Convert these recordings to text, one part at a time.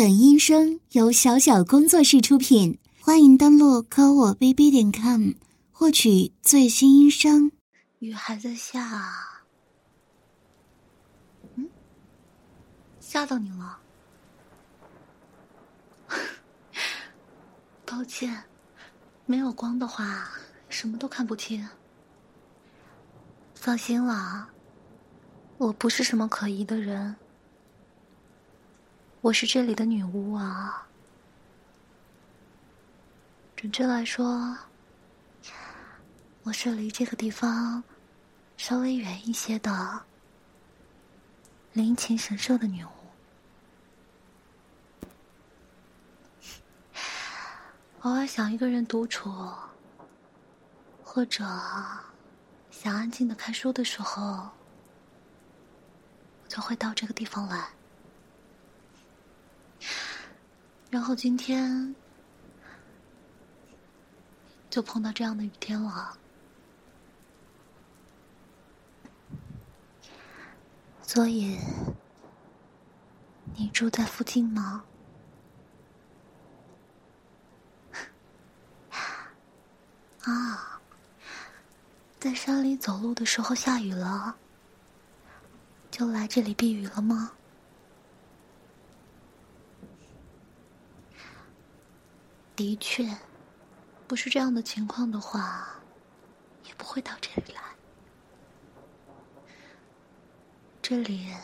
本音声由小小工作室出品，欢迎登录科我 bb 点 com 获取最新音声。雨还在下，嗯，吓到你了，抱歉，没有光的话什么都看不清。放心啦，我不是什么可疑的人。我是这里的女巫啊，准确来说，我是离这个地方稍微远一些的灵禽神社的女巫。偶尔想一个人独处，或者想安静的看书的时候，就会到这个地方来。然后今天就碰到这样的雨天了，所以你住在附近吗？啊，在山里走路的时候下雨了，就来这里避雨了吗？的确，不是这样的情况的话，也不会到这里来。这里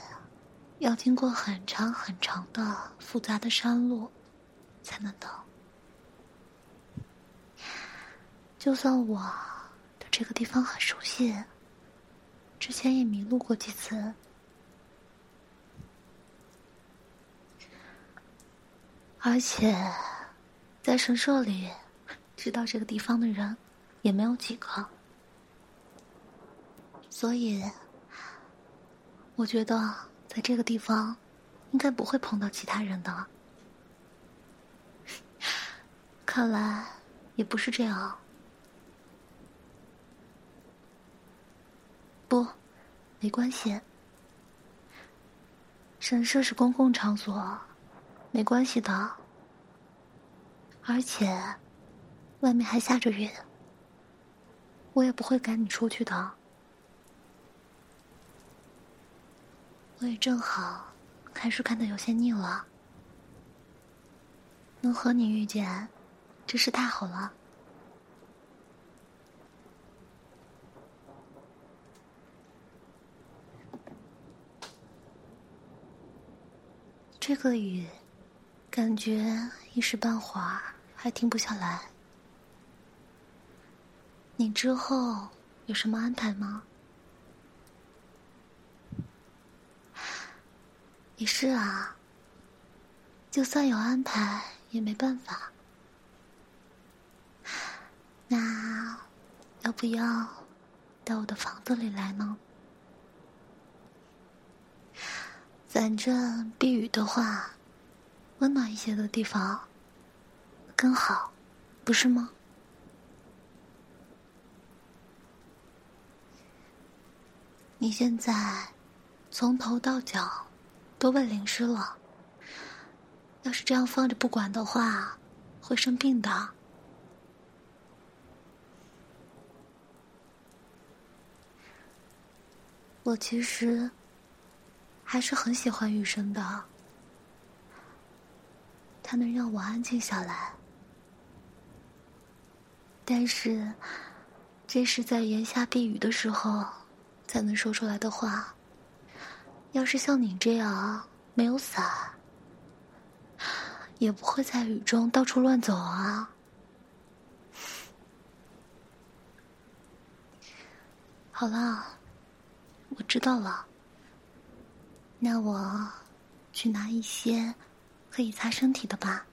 要经过很长很长的复杂的山路才能到。就算我对这个地方很熟悉，之前也迷路过几次，而且。在神社里，知道这个地方的人也没有几个，所以我觉得在这个地方应该不会碰到其他人的。看来也不是这样。不，没关系，神社是公共场所，没关系的。而且，外面还下着雨，我也不会赶你出去的。我也正好看书看的有些腻了，能和你遇见，真是太好了。这个雨，感觉一时半会儿。还停不下来。你之后有什么安排吗？也是啊。就算有安排，也没办法。那要不要到我的房子里来呢？反正避雨的话，温暖一些的地方。更好，不是吗？你现在从头到脚都被淋湿了，要是这样放着不管的话，会生病的。我其实还是很喜欢雨声的，它能让我安静下来。但是，这是在檐下避雨的时候才能说出来的话。要是像你这样没有伞，也不会在雨中到处乱走啊。好了，我知道了。那我去拿一些可以擦身体的吧。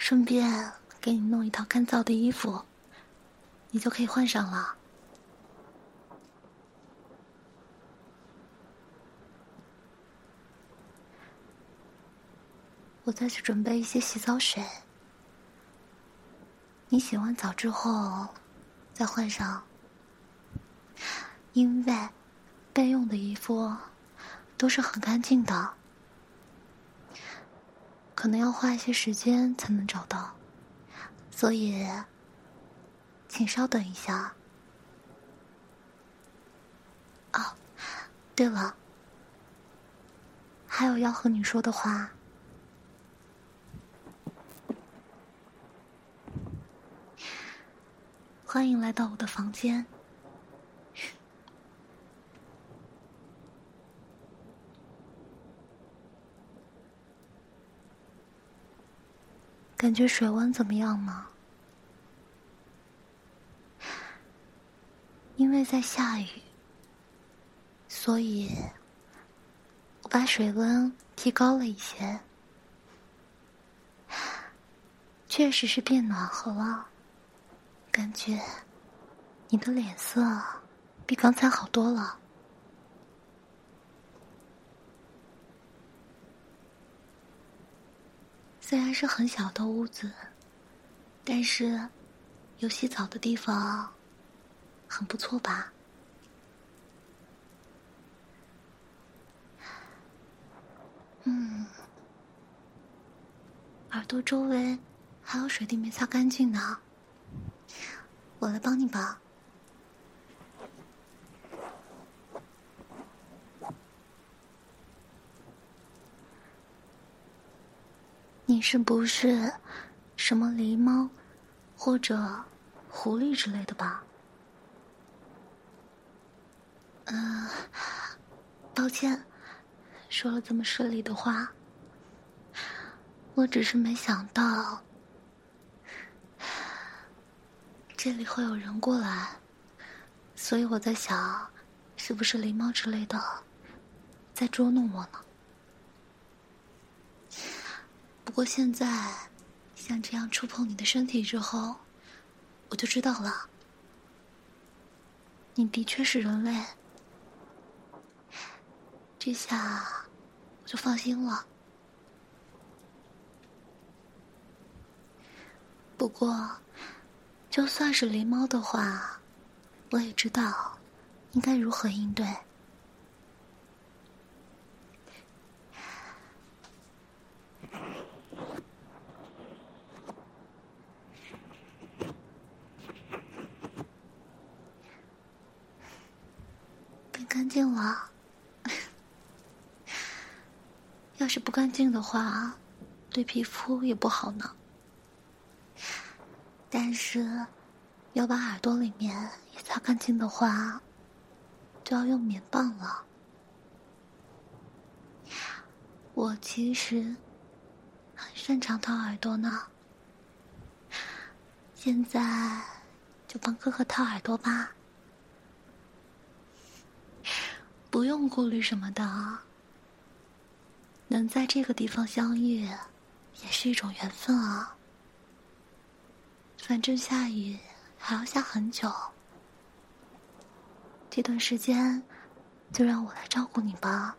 顺便给你弄一套干燥的衣服，你就可以换上了。我再去准备一些洗澡水，你洗完澡之后再换上，因为备用的衣服都是很干净的，可能要花一些时间才能找到，所以，请稍等一下。哦，对了，还有要和你说的话。欢迎来到我的房间。感觉水温怎么样呢？因为在下雨，所以我把水温提高了一些，确实是变暖和了。感觉你的脸色比刚才好多了。虽然是很小的屋子，但是有洗澡的地方，很不错吧？嗯，耳朵周围还有水滴没擦干净呢。我来帮你吧。你是不是什么狸猫或者狐狸之类的吧？嗯，抱歉，说了这么顺利的话。我只是没想到。这里会有人过来，所以我在想，是不是狸猫之类的在捉弄我呢？不过现在像这样触碰你的身体之后，我就知道了，你的确是人类。这下我就放心了。不过。就算是狸猫的话，我也知道应该如何应对。干净了，要是不干净的话，对皮肤也不好呢。但是，要把耳朵里面也擦干净的话，就要用棉棒了。我其实很擅长掏耳朵呢。现在就帮哥哥掏耳朵吧，不用顾虑什么的。能在这个地方相遇，也是一种缘分啊。反正下雨还要下很久，这段时间就让我来照顾你吧。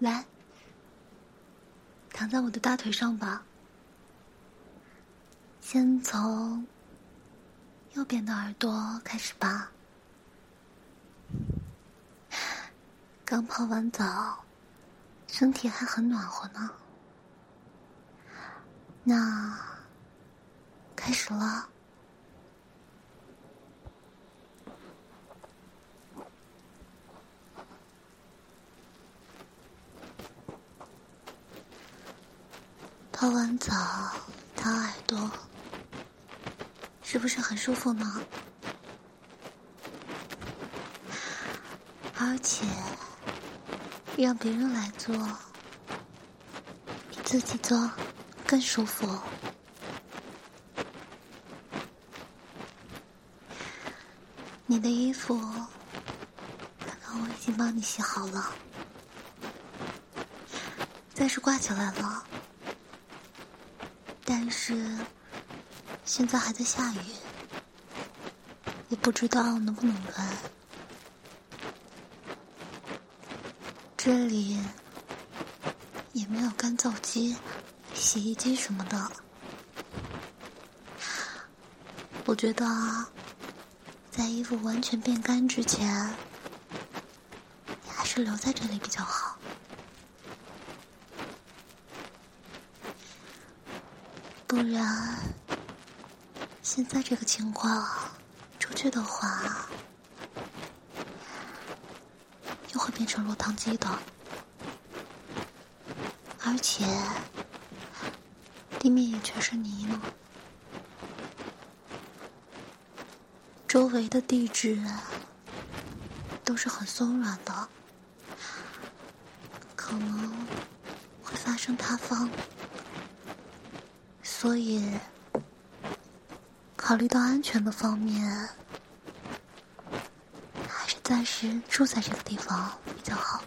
来，躺在我的大腿上吧。先从右边的耳朵开始吧。刚泡完澡，身体还很暖和呢。那开始了。泡完澡，掏耳朵，是不是很舒服呢？而且，让别人来做，比自己做。更舒服。你的衣服，刚刚我已经帮你洗好了，暂时挂起来了。但是现在还在下雨，也不知道能不能干。这里也没有干燥机。洗衣机什么的，我觉得在衣服完全变干之前，你还是留在这里比较好。不然，现在这个情况，出去的话，又会变成落汤鸡的。而且，地面也全是泥呢，周围的地质都是很松软的，可能会发生塌方。所以，考虑到安全的方面，还是暂时住在这个地方就好。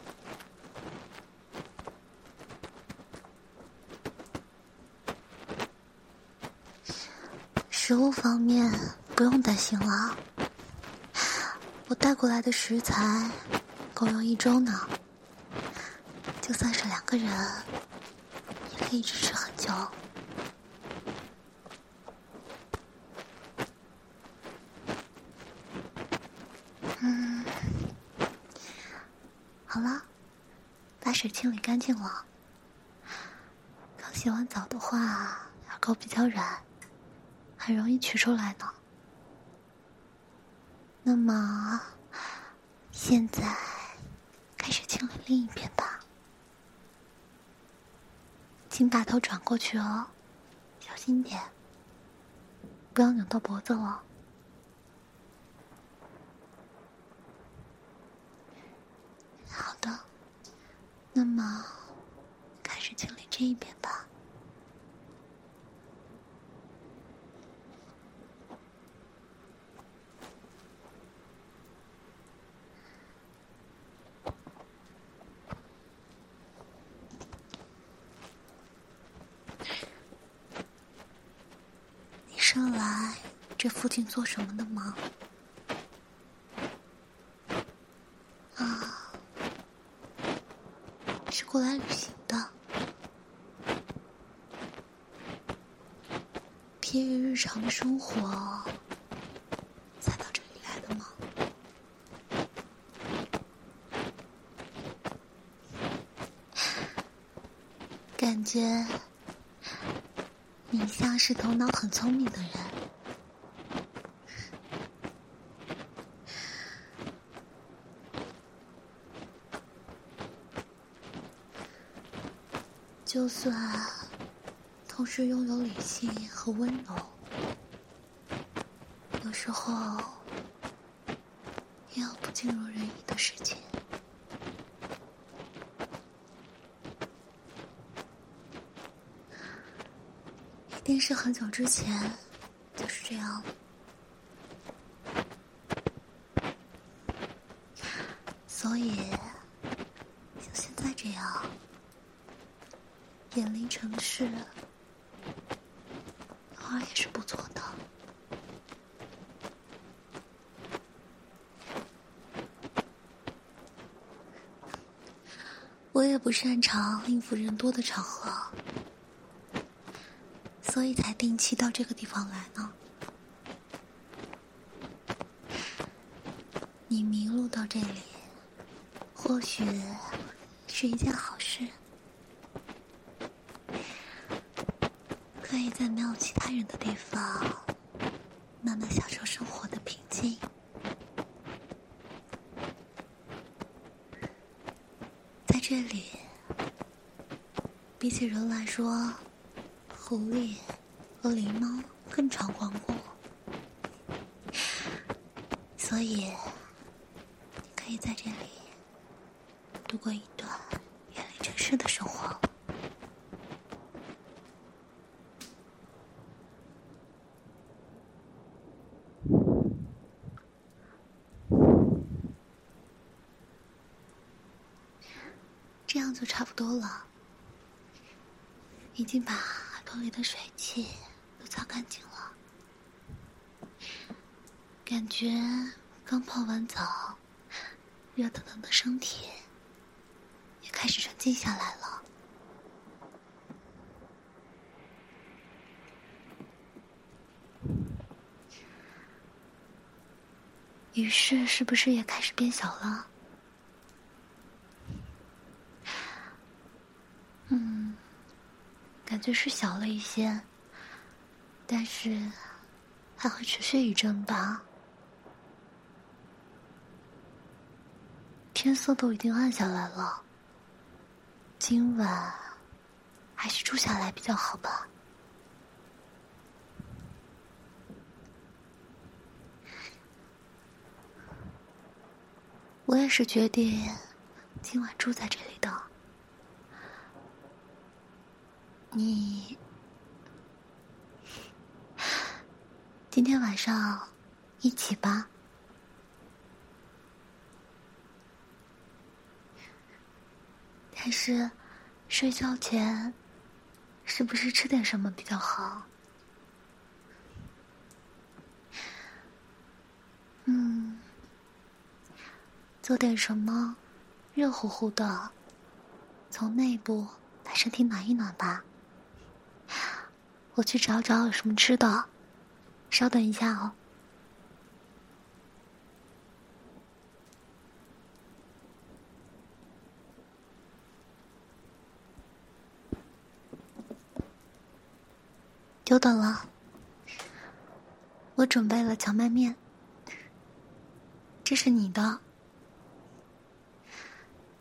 食物方面不用担心了，我带过来的食材够用一周呢。就算是两个人，也可以支持很久。好了，把水清理干净了。刚洗完澡的话，耳垢比较软，很容易取出来呢。那么，现在开始清理另一边吧。请把头转过去哦，小心点，不要扭到脖子了。好的，那么开始清理这一边吧。你上来这附近做什么的吗？过来旅行的，偏于日常的生活才到这里来的吗？感觉你像是头脑很聪明的人。就算同时拥有理性和温柔，有时候也有不尽如人意的事情。一定是很久之前就是这样，所以。远离城市，偶尔也是不错的。我也不擅长应付人多的场合，所以才定期到这个地方来呢。你迷路到这里，或许是一件好事。可以在没有其他人的地方，慢慢享受生活的平静。在这里，比起人来说，狐狸和狸猫更常光顾，所以你可以在这里度过一段远离城市的生活。这样就差不多了，已经把耳朵里的水汽都擦干净了，感觉刚泡完澡，热腾腾的身体也开始沉静下来了。雨势，是不是也开始变小了？感觉是小了一些，但是还会持续一阵吧。天色都已经暗下来了，今晚还是住下来比较好吧。我也是决定今晚住在这里的。你今天晚上一起吧。但是睡觉前是不是吃点什么比较好？嗯。做点什么，热乎乎的，从内部把身体暖一暖吧。我去找找有什么吃的，稍等一下哦。久等了，我准备了荞麦面，这是你的。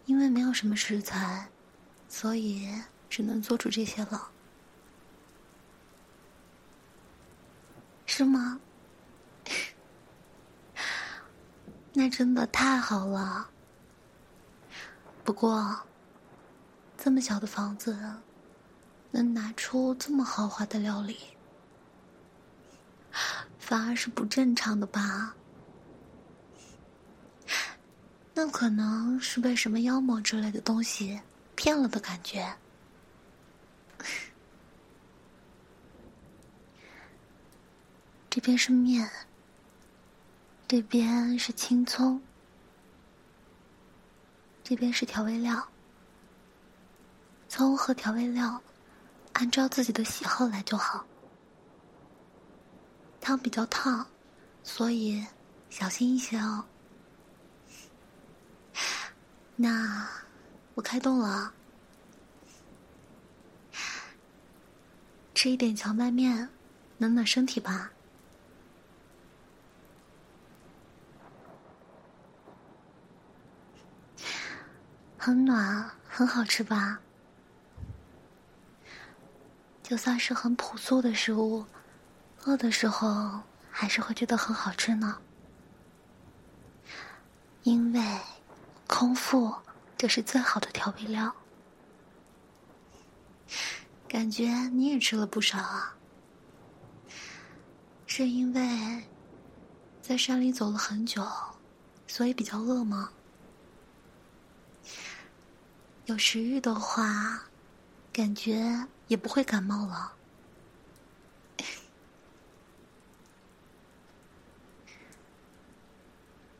因为没有什么食材，所以只能做出这些了，是吗？那真的太好了。不过，这么小的房子，能拿出这么豪华的料理，反而是不正常的吧？那可能是被什么妖魔之类的东西骗了的感觉。这边是面，这边是青葱，这边是调味料。葱和调味料，按照自己的喜好来就好。汤比较烫，所以小心一些哦。那我开动了，吃一点荞麦面，暖暖身体吧。很暖，很好吃吧？就算是很朴素的食物，饿的时候还是会觉得很好吃呢，因为。空腹就是最好的调味料，感觉你也吃了不少啊。是因为在山里走了很久，所以比较饿吗？有食欲的话，感觉也不会感冒了。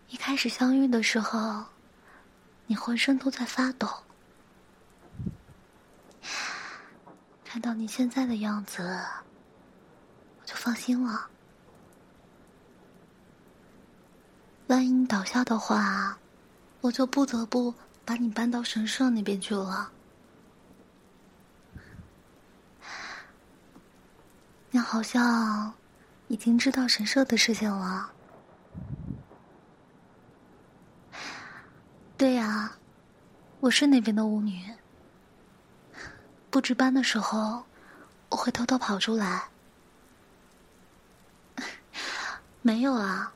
一开始相遇的时候。你浑身都在发抖，看到你现在的样子，我就放心了。万一你倒下的话，我就不得不把你搬到神社那边去了。你好像已经知道神社的事情了。对呀，我是那边的巫女。不值班的时候，我会偷偷跑出来。没有啊，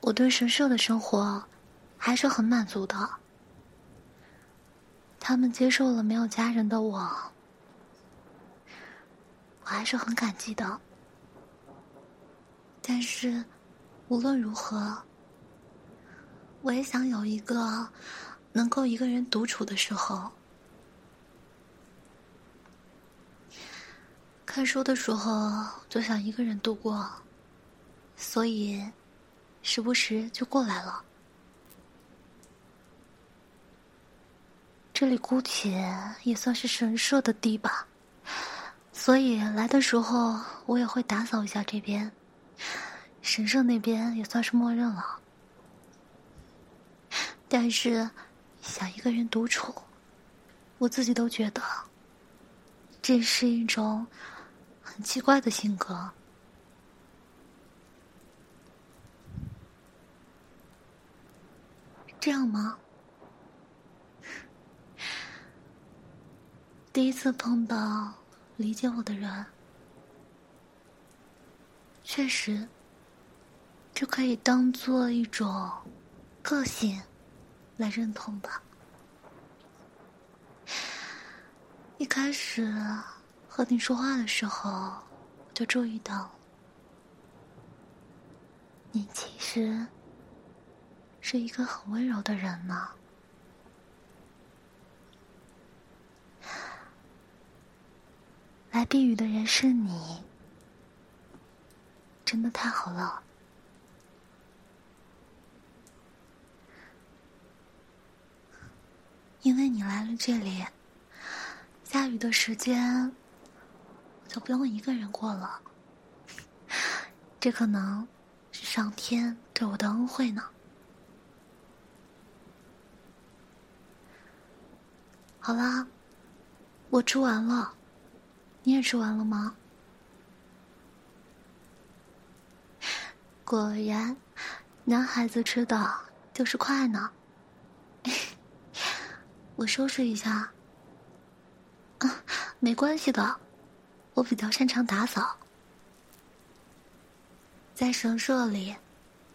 我对神社的生活还是很满足的。他们接受了没有家人的我，我还是很感激的。但是，无论如何。我也想有一个能够一个人独处的时候。看书的时候就想一个人度过，所以时不时就过来了。这里姑且也算是神社的地吧，所以来的时候我也会打扫一下这边。神社那边也算是默认了。但是，想一个人独处，我自己都觉得这是一种很奇怪的性格。这样吗？第一次碰到理解我的人，确实，就可以当做一种个性来认同吧。一开始和你说话的时候，就注意到，你其实。是一个很温柔的人呢。来避雨的人是你，真的太好了。因为你来了这里，下雨的时间就不用一个人过了。这可能是上天对我的恩惠呢。好啦，我吃完了，你也吃完了吗？果然，男孩子吃的就是快呢。我收拾一下。啊，没关系的，我比较擅长打扫。在神社里，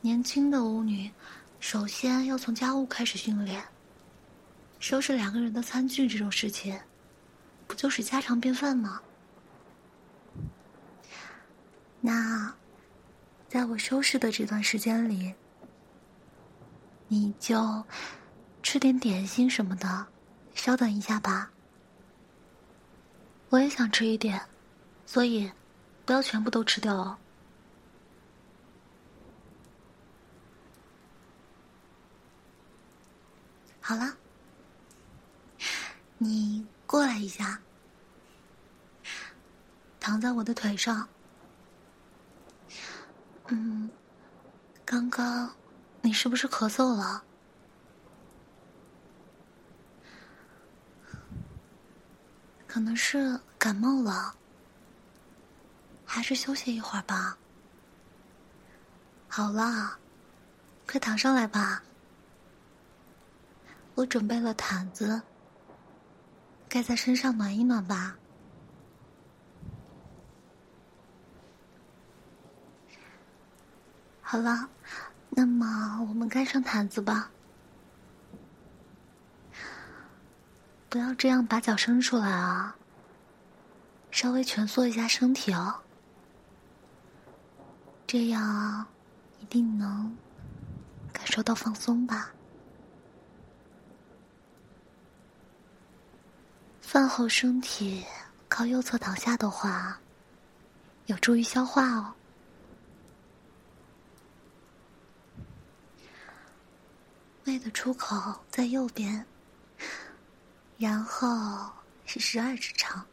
年轻的巫女首先要从家务开始训练。收拾两个人的餐具这种事情，不就是家常便饭吗？那，在我收拾的这段时间里，你就吃点点心什么的，稍等一下吧。我也想吃一点，所以不要全部都吃掉哦。好了。你过来一下，躺在我的腿上。嗯，刚刚你是不是咳嗽了？可能是感冒了，还是休息一会儿吧。好了，快躺上来吧，我准备了毯子。盖在身上暖一暖吧。好了，那么我们盖上毯子吧。不要这样把脚伸出来啊！稍微蜷缩一下身体哦，这样一定能感受到放松吧。饭后身体靠右侧躺下的话，有助于消化哦。胃的出口在右边，然后是十二指肠。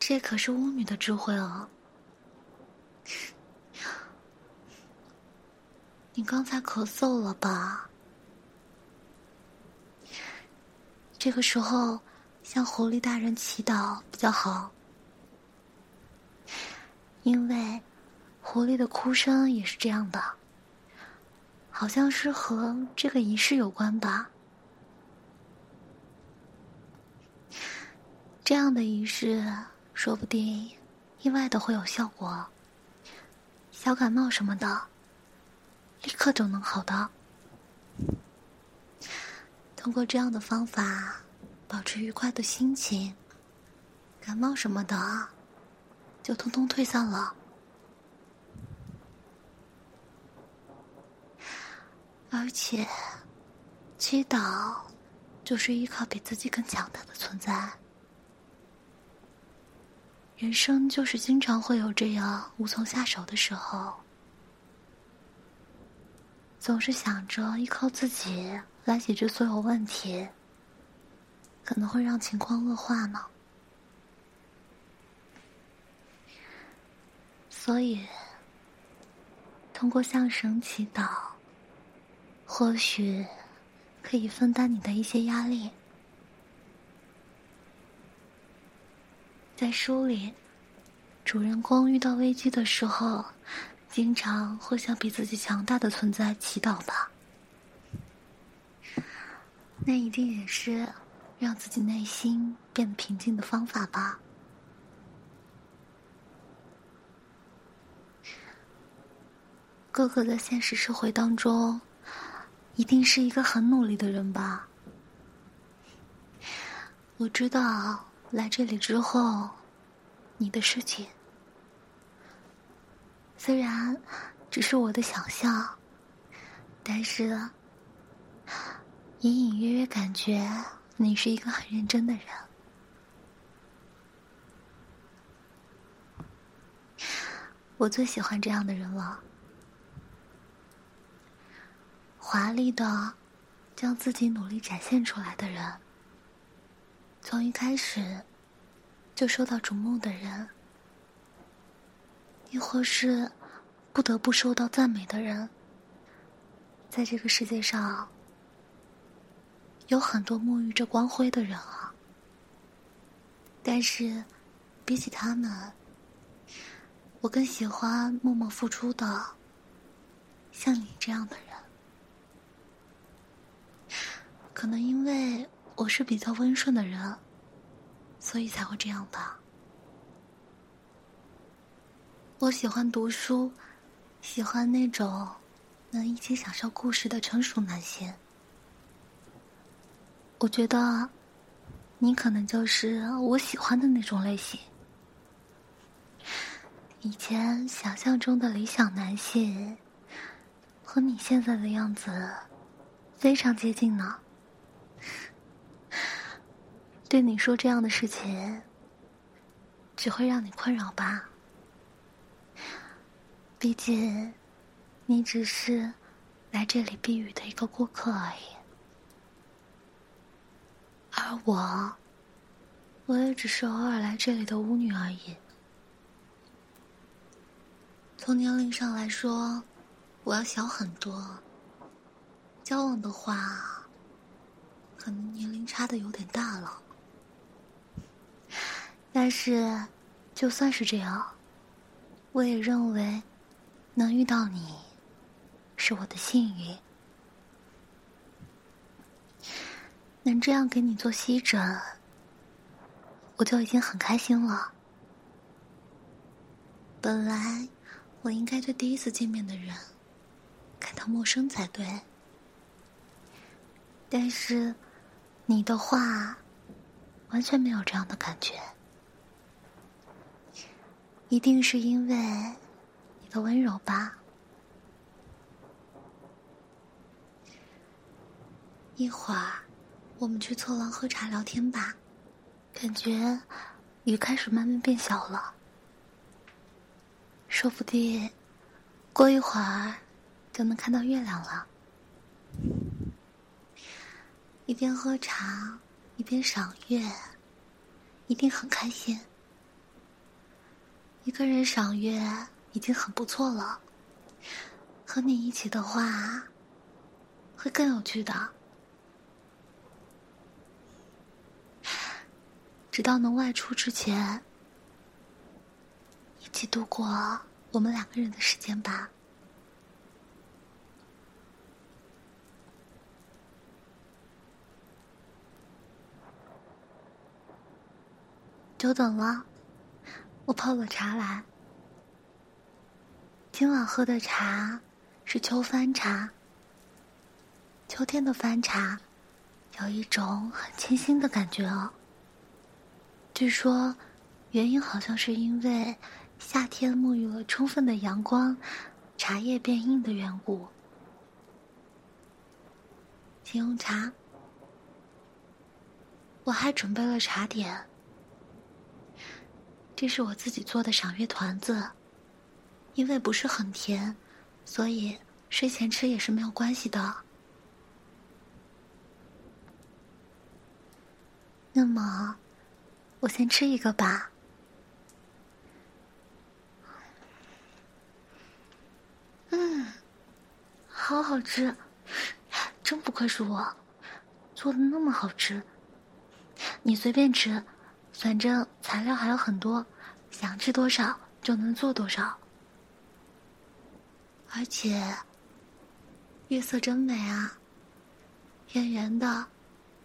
这可是巫女的智慧哦。你刚才咳嗽了吧？这个时候，向狐狸大人祈祷比较好，因为狐狸的哭声也是这样的，好像是和这个仪式有关吧。这样的仪式说不定意外的会有效果，小感冒什么的，立刻就能好的。通过这样的方法，保持愉快的心情，感冒什么的就通通退散了。而且，祈祷就是依靠比自己更强大的存在。人生就是经常会有这样无从下手的时候，总是想着依靠自己。来解决所有问题，可能会让情况恶化呢。所以，通过向神祈祷，或许可以分担你的一些压力。在书里，主人公遇到危机的时候，经常会向比自己强大的存在祈祷吧。那一定也是让自己内心变平静的方法吧。哥哥在现实社会当中，一定是一个很努力的人吧？我知道来这里之后，你的事情虽然只是我的想象，但是隐隐约约感觉你是一个很认真的人。我最喜欢这样的人了。华丽的，将自己努力展现出来的人，从一开始就受到瞩目的人，亦或是不得不受到赞美的人，在这个世界上有很多沐浴着光辉的人啊。但是，比起他们，我更喜欢默默付出的，像你这样的人。可能因为我是比较温顺的人，所以才会这样吧。我喜欢读书，喜欢那种能一起享受故事的成熟男性。我觉得你可能就是我喜欢的那种类型。以前想象中的理想男性，和你现在的样子非常接近呢。对你说这样的事情，只会让你困扰吧？毕竟，你只是来这里避雨的一个过客而已，而我，我也只是偶尔来这里的巫女而已。从年龄上来说，我要小很多。交往的话，可能年龄差的有点大了。但是，就算是这样，我也认为能遇到你是我的幸运。能这样给你做吸枕，我就已经很开心了。本来我应该对第一次见面的人感到陌生才对，但是你的话完全没有这样的感觉。一定是因为你的温柔吧。一会儿，我们去错廊喝茶聊天吧。感觉雨开始慢慢变小了，说不定过一会儿就能看到月亮了。一边喝茶，一边赏月，一定很开心。一个人赏月已经很不错了，和你一起的话，会更有趣的。直到能外出之前，一起度过我们两个人的时间吧。久等了。我泡了茶来，今晚喝的茶是秋番茶。秋天的番茶有一种很清新的感觉哦。据说原因好像是因为夏天沐浴了充分的阳光，茶叶变硬的缘故。请用茶，我还准备了茶点。这是我自己做的赏月团子，因为不是很甜，所以睡前吃也是没有关系的。那么，我先吃一个吧。嗯，好好吃，真不愧是我做的那么好吃。你随便吃。反正材料还有很多，想吃多少就能做多少。而且，月色真美啊，圆圆的，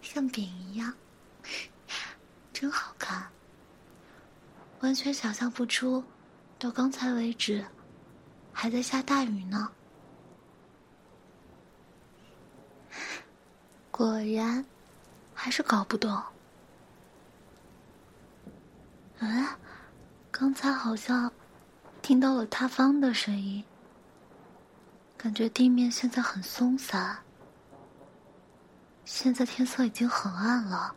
像饼一样，真好看。完全想象不出，到刚才为止，还在下大雨呢。果然，还是搞不懂。哎，刚才好像听到了塌方的声音，感觉地面现在很松散。现在天色已经很暗了，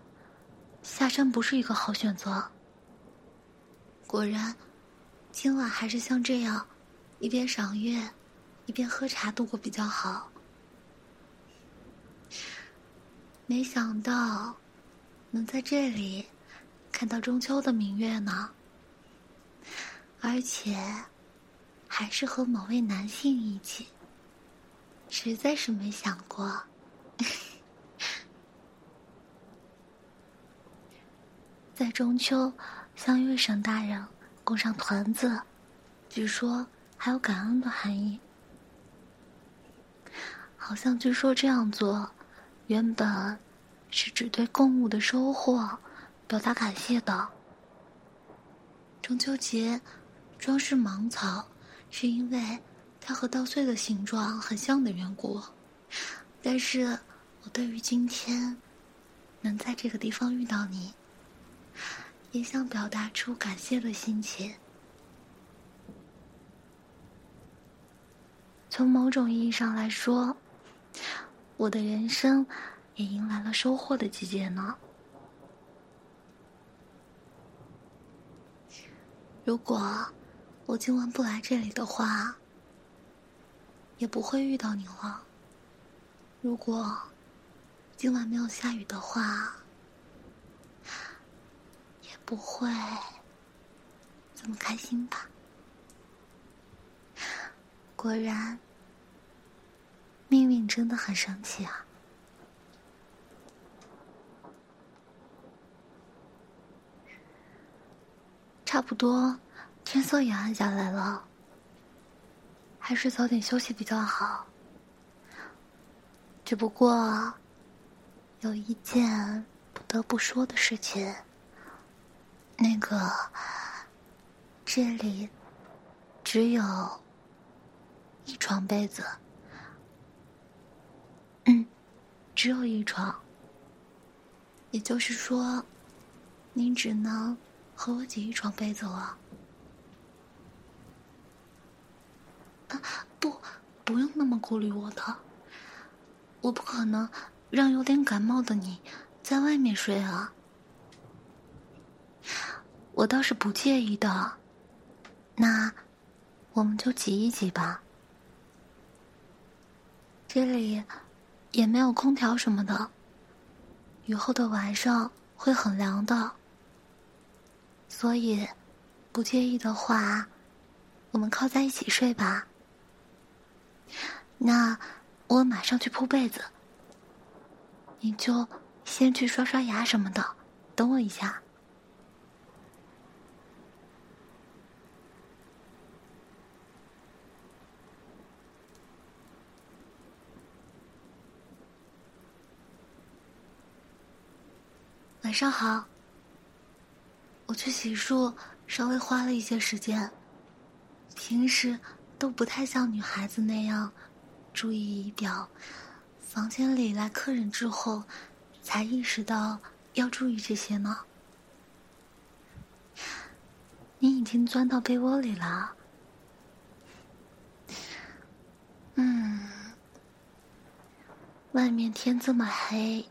下山不是一个好选择。果然，今晚还是像这样，一边赏月，一边喝茶度过比较好。没想到，能在这里看到中秋的明月呢，而且还是和某位男性一起，实在是没想过。在中秋。向月神大人供上团子，据说还有感恩的含义。好像据说这样做，原本是指对供物的收获表达感谢的。中秋节装饰芒草，是因为它和稻穗的形状很像的缘故。但是我对于今天能在这个地方遇到你。也想表达出感谢的心情。从某种意义上来说，我的人生也迎来了收获的季节呢。如果我今晚不来这里的话，也不会遇到你了。如果今晚没有下雨的话。也不会这么开心吧？果然，命运真的很神奇啊！差不多，天色也暗下来了，还是早点休息比较好。只不过，有一件不得不说的事情。那个，这里只有一床被子，嗯，只有一床。也就是说，您只能和我挤一床被子了。啊，不，不用那么顾虑我的，我不可能让有点感冒的你在外面睡啊。我倒是不介意的，那我们就挤一挤吧。这里也没有空调什么的，雨后的晚上会很凉的，所以不介意的话，我们靠在一起睡吧。那我马上去铺被子，你就先去刷刷牙什么的，等我一下。晚上好。我去洗漱，稍微花了一些时间。平时都不太像女孩子那样注意仪表，房间里来客人之后，才意识到要注意这些呢。你已经钻到被窝里了。嗯，外面天这么黑，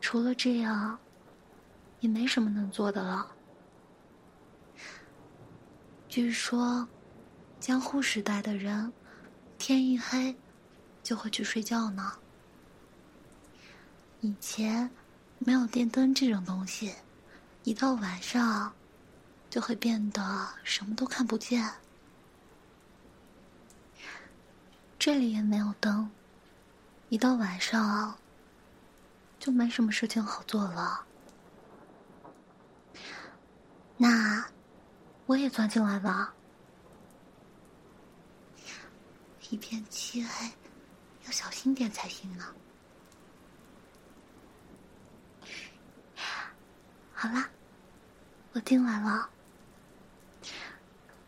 除了这样。也没什么能做的了。据说，江户时代的人，天一黑就会去睡觉呢。以前没有电灯这种东西，一到晚上就会变得什么都看不见。这里也没有灯，一到晚上就没什么事情好做了。那我也钻进来吧。一片漆黑，要小心点才行呢。好啦，我进来了。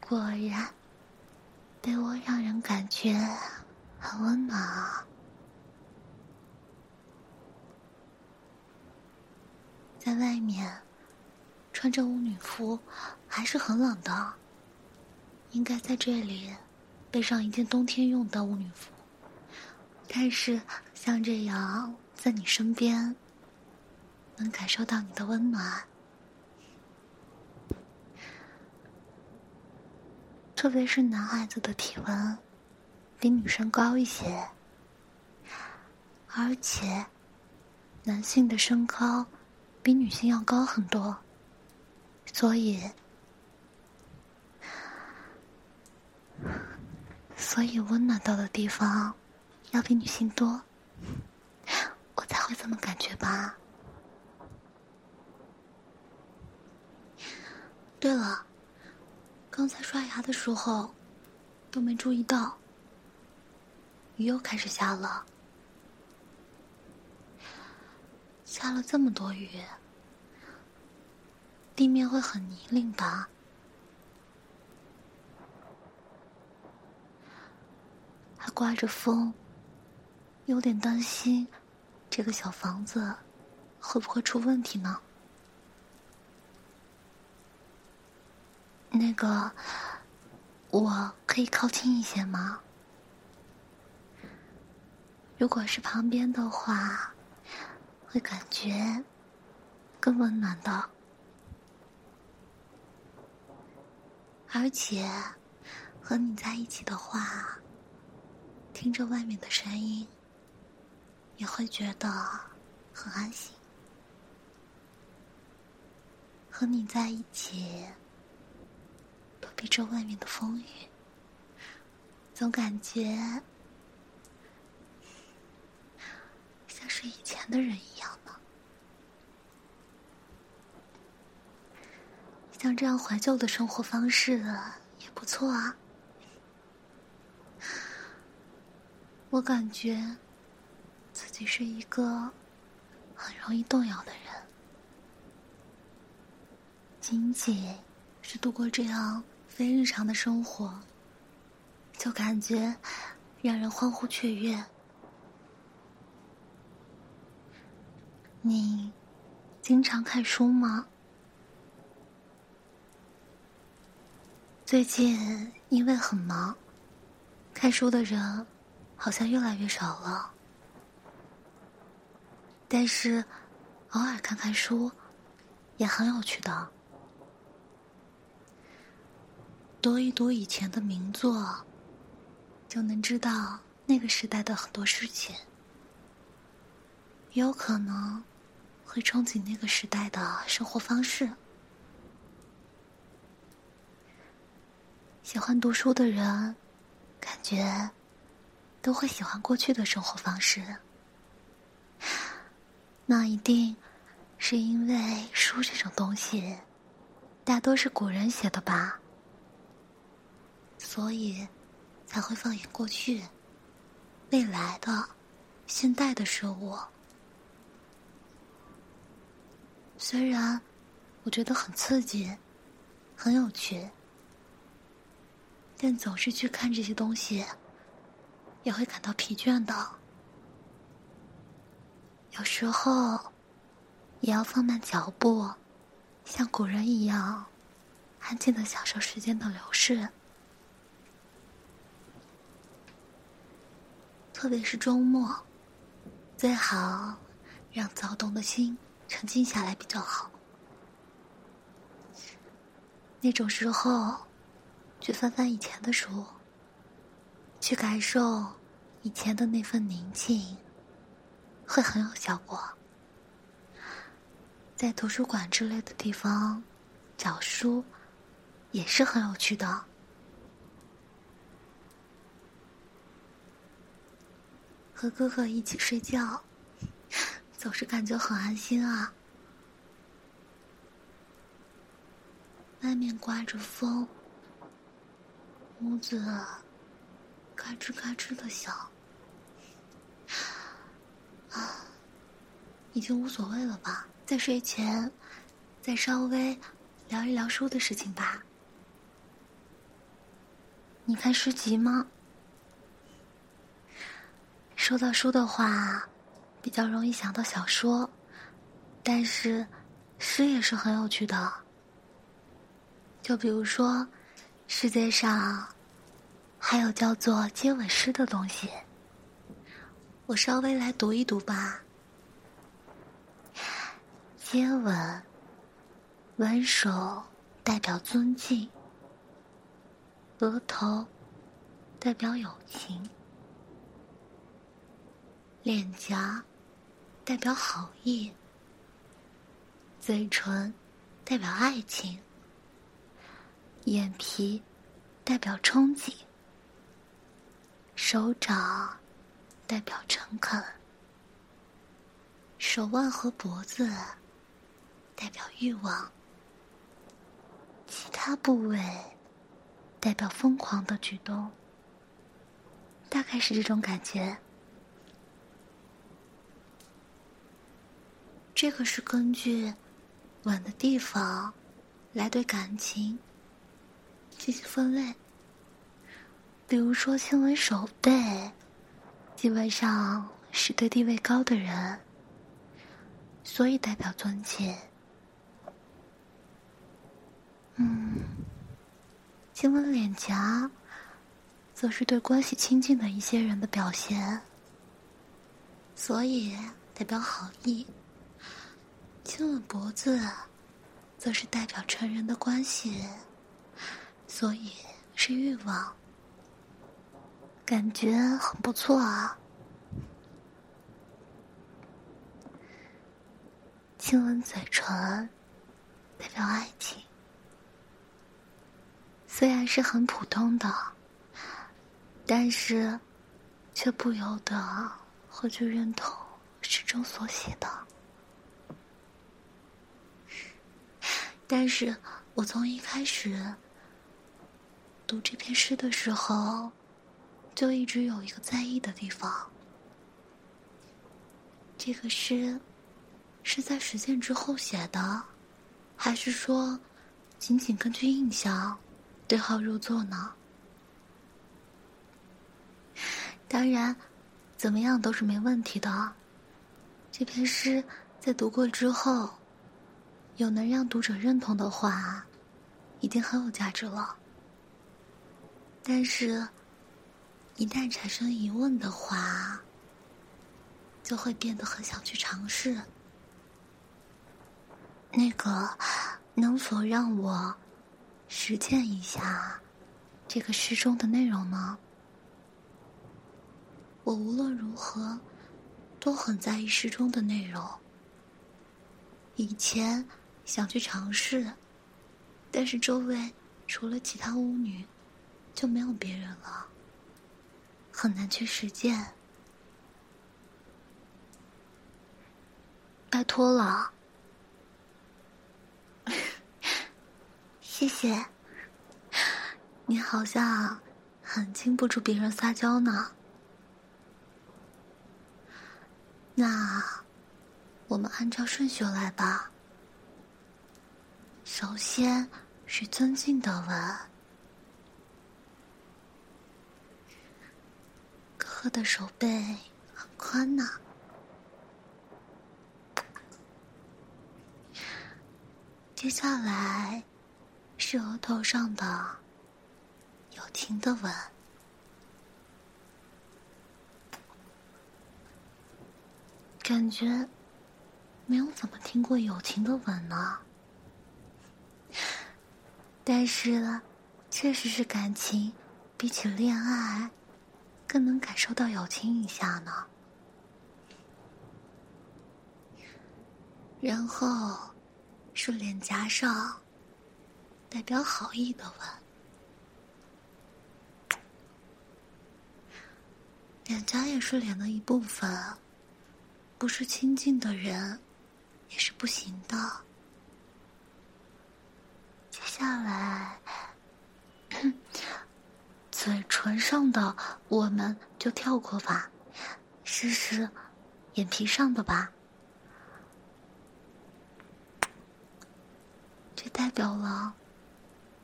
果然，被窝让人感觉很温暖啊。在外面穿着巫女服还是很冷的，应该在这里备上一件冬天用的巫女服。但是像这样在你身边，能感受到你的温暖，特别是男孩子的体温比女生高一些，而且男性的身高。比女性要高很多，所以，所以温暖到的地方要比女性多，我才会这么感觉吧。对了，刚才刷牙的时候都没注意到，雨又开始下了。下了这么多雨，地面会很泥泞吧？刮着风，有点担心，这个小房子会不会出问题呢？那个，我可以靠近一些吗？如果是旁边的话。会感觉更温暖的，而且和你在一起的话，听着外面的声音，也会觉得很安心。和你在一起，躲避着外面的风雨，总感觉像。是以前的人一样呢，像这样怀旧的生活方式也不错啊。我感觉自己是一个很容易动摇的人，仅仅是度过这样非日常的生活，就感觉让人欢呼雀跃。你经常看书吗？最近因为很忙，看书的人好像越来越少了。但是偶尔看看书也很有趣的，读一读以前的名作，就能知道那个时代的很多事情，有可能。会憧憬那个时代的生活方式。喜欢读书的人，感觉都会喜欢过去的生活方式。那一定是因为书这种东西，大多是古人写的吧，所以才会放眼过去、未来的、现代的事物。虽然我觉得很刺激、很有趣，但总是去看这些东西，也会感到疲倦的。有时候也要放慢脚步，像古人一样，安静的享受时间的流逝。特别是周末，最好让躁动的心。沉静下来比较好。那种时候，去翻翻以前的书，去感受以前的那份宁静，会很有效果。在图书馆之类的地方找书，也是很有趣的。和哥哥一起睡觉。总是感觉很安心啊！外面刮着风，屋子嘎吱嘎吱的响。啊，已经无所谓了吧？在睡前，再稍微聊一聊书的事情吧。你看诗集吗？说到书的话，比较容易想到小说，但是诗也是很有趣的。就比如说，世界上还有叫做接吻诗的东西。我稍微来读一读吧。接吻，吻手代表尊敬，额头代表友情，脸颊代表好意，嘴唇代表爱情，眼皮代表憧憬，手掌。代表诚恳，手腕和脖子代表欲望，其他部位代表疯狂的举动，大概是这种感觉。这个是根据吻的地方来对感情进行分类，比如说亲吻手背。基本上是对地位高的人，所以代表尊敬。嗯，亲吻脸颊，则是对关系亲近的一些人的表现，所以代表好意。亲吻脖子，则是代表成人的关系，所以是欲望。感觉很不错啊！亲吻嘴唇，代表爱情。虽然是很普通的，但是却不由得会去认同诗中所写的。但是我从一开始读这篇诗的时候。就一直有一个在意的地方。这个诗是在实践之后写的，还是说仅仅根据印象对号入座呢？当然，怎么样都是没问题的。这篇诗在读过之后，有能让读者认同的话，已经很有价值了。但是。一旦产生疑问的话，就会变得很想去尝试。那个，能否让我实践一下这个诗中的内容呢？我无论如何都很在意诗中的内容。以前想去尝试，但是周围除了其他巫女，就没有别人了。很难去实践，拜托了，谢谢。你好像很经不住别人撒娇呢。那我们按照顺序来吧。首先是尊敬的吻。哥的手背很宽呢。接下来是额头上的友情的吻，感觉没有怎么听过友情的吻呢。但是，确实是感情比起恋爱。更能感受到友情一下呢。然后是脸颊上代表好意的吻，脸颊也是脸的一部分，不是亲近的人也是不行的。接下来，嘴唇上的我们就跳过吧，试试眼皮上的吧。这代表了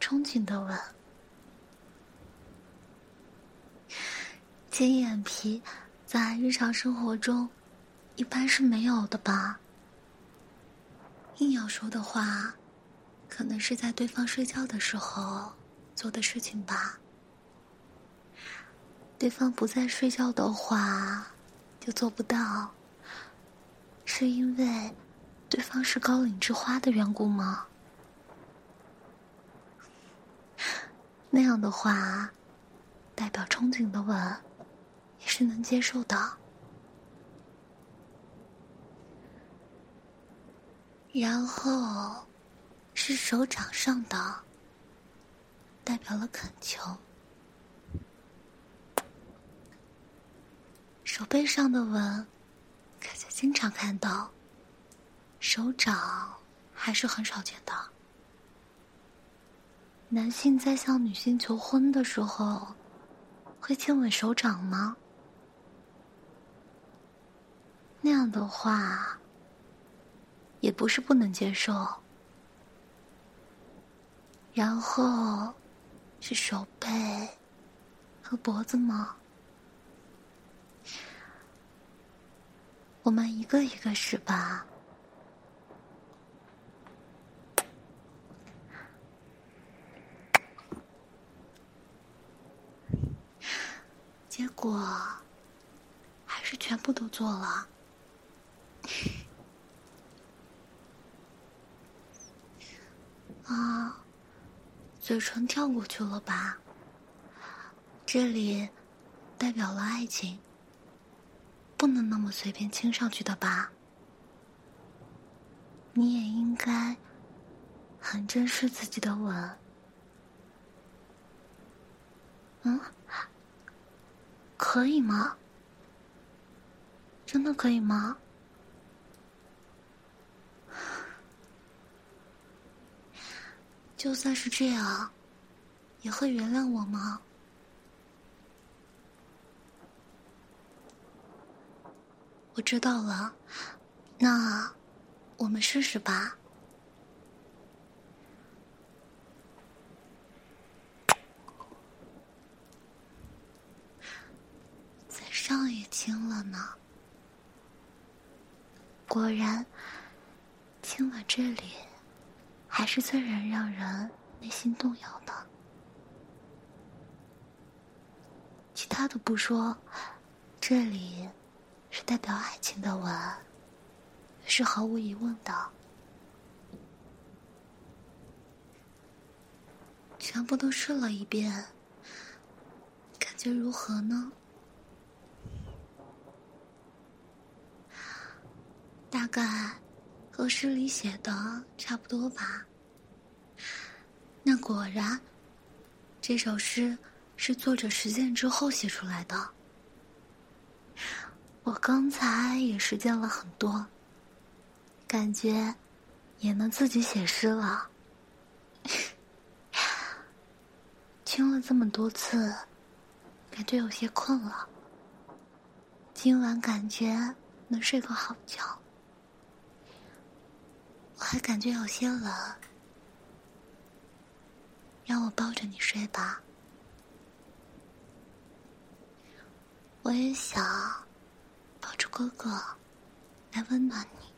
憧憬的吻。尖眼皮在日常生活中一般是没有的吧？硬要说的话。可能是在对方睡觉的时候做的事情吧。对方不在睡觉的话，就做不到。是因为对方是高岭之花的缘故吗？那样的话，代表憧憬的吻也是能接受的。然后。是手掌上的，代表了恳求；手背上的吻，可就经常看到。手掌还是很少见的。男性在向女性求婚的时候，会亲吻手掌吗？那样的话，也不是不能接受。然后是手背和脖子吗？我们一个一个试吧。结果还是全部都做了。啊。嘴唇跳过去了吧？这里代表了爱情，不能那么随便亲上去的吧？你也应该很珍视自己的吻。嗯，可以吗？真的可以吗？就算是这样，也会原谅我吗？我知道了，那我们试试吧。嘴上也亲了呢，果然亲了这里。还是最能让人内心动摇的。其他的不说，这里是代表爱情的吻，是毫无疑问的。全部都试了一遍，感觉如何呢？大概。和诗里写的差不多吧。那果然，这首诗是作者实践之后写出来的。我刚才也实践了很多，感觉也能自己写诗了。听了这么多次，感觉有些困了。今晚感觉能睡个好觉。我还感觉有些冷，让我抱着你睡吧。我也想抱住哥哥来温暖你。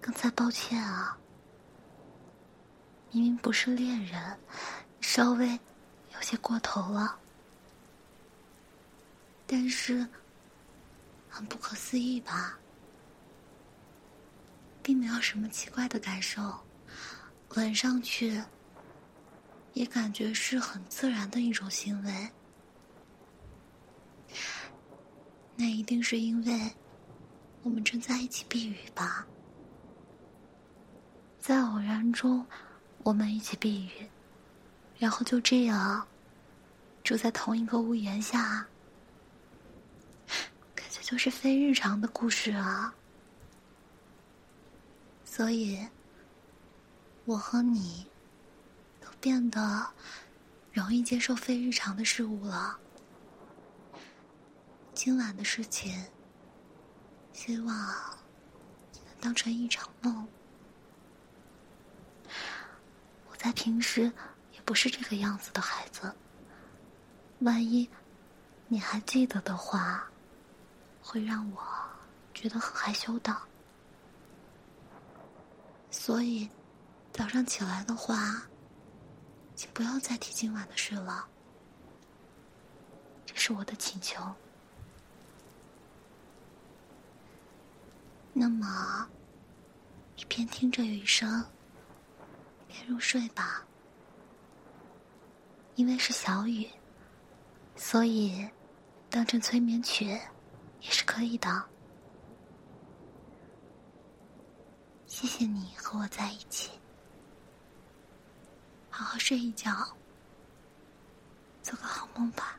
刚才抱歉啊，明明不是恋人，稍微有些过头了，但是。很不可思议吧？并没有什么奇怪的感受，吻上去也感觉是很自然的一种行为。那一定是因为我们正在一起避雨吧？在偶然中，我们一起避雨，然后就这样住在同一个屋檐下。感觉就是非日常的故事啊！所以，我和你变得容易接受非日常的事物了。今晚的事情，希望你能当成一场梦。我在平时也不是这个样子的孩子，万一你还记得的话，会让我觉得很害羞的。所以，早上起来的话，请不要再提今晚的事了。这是我的请求。那么，一边听着雨声，边入睡吧。因为是小雨，所以当成催眠曲也是可以的。谢谢你和我在一起，好好睡一觉，做个好梦吧。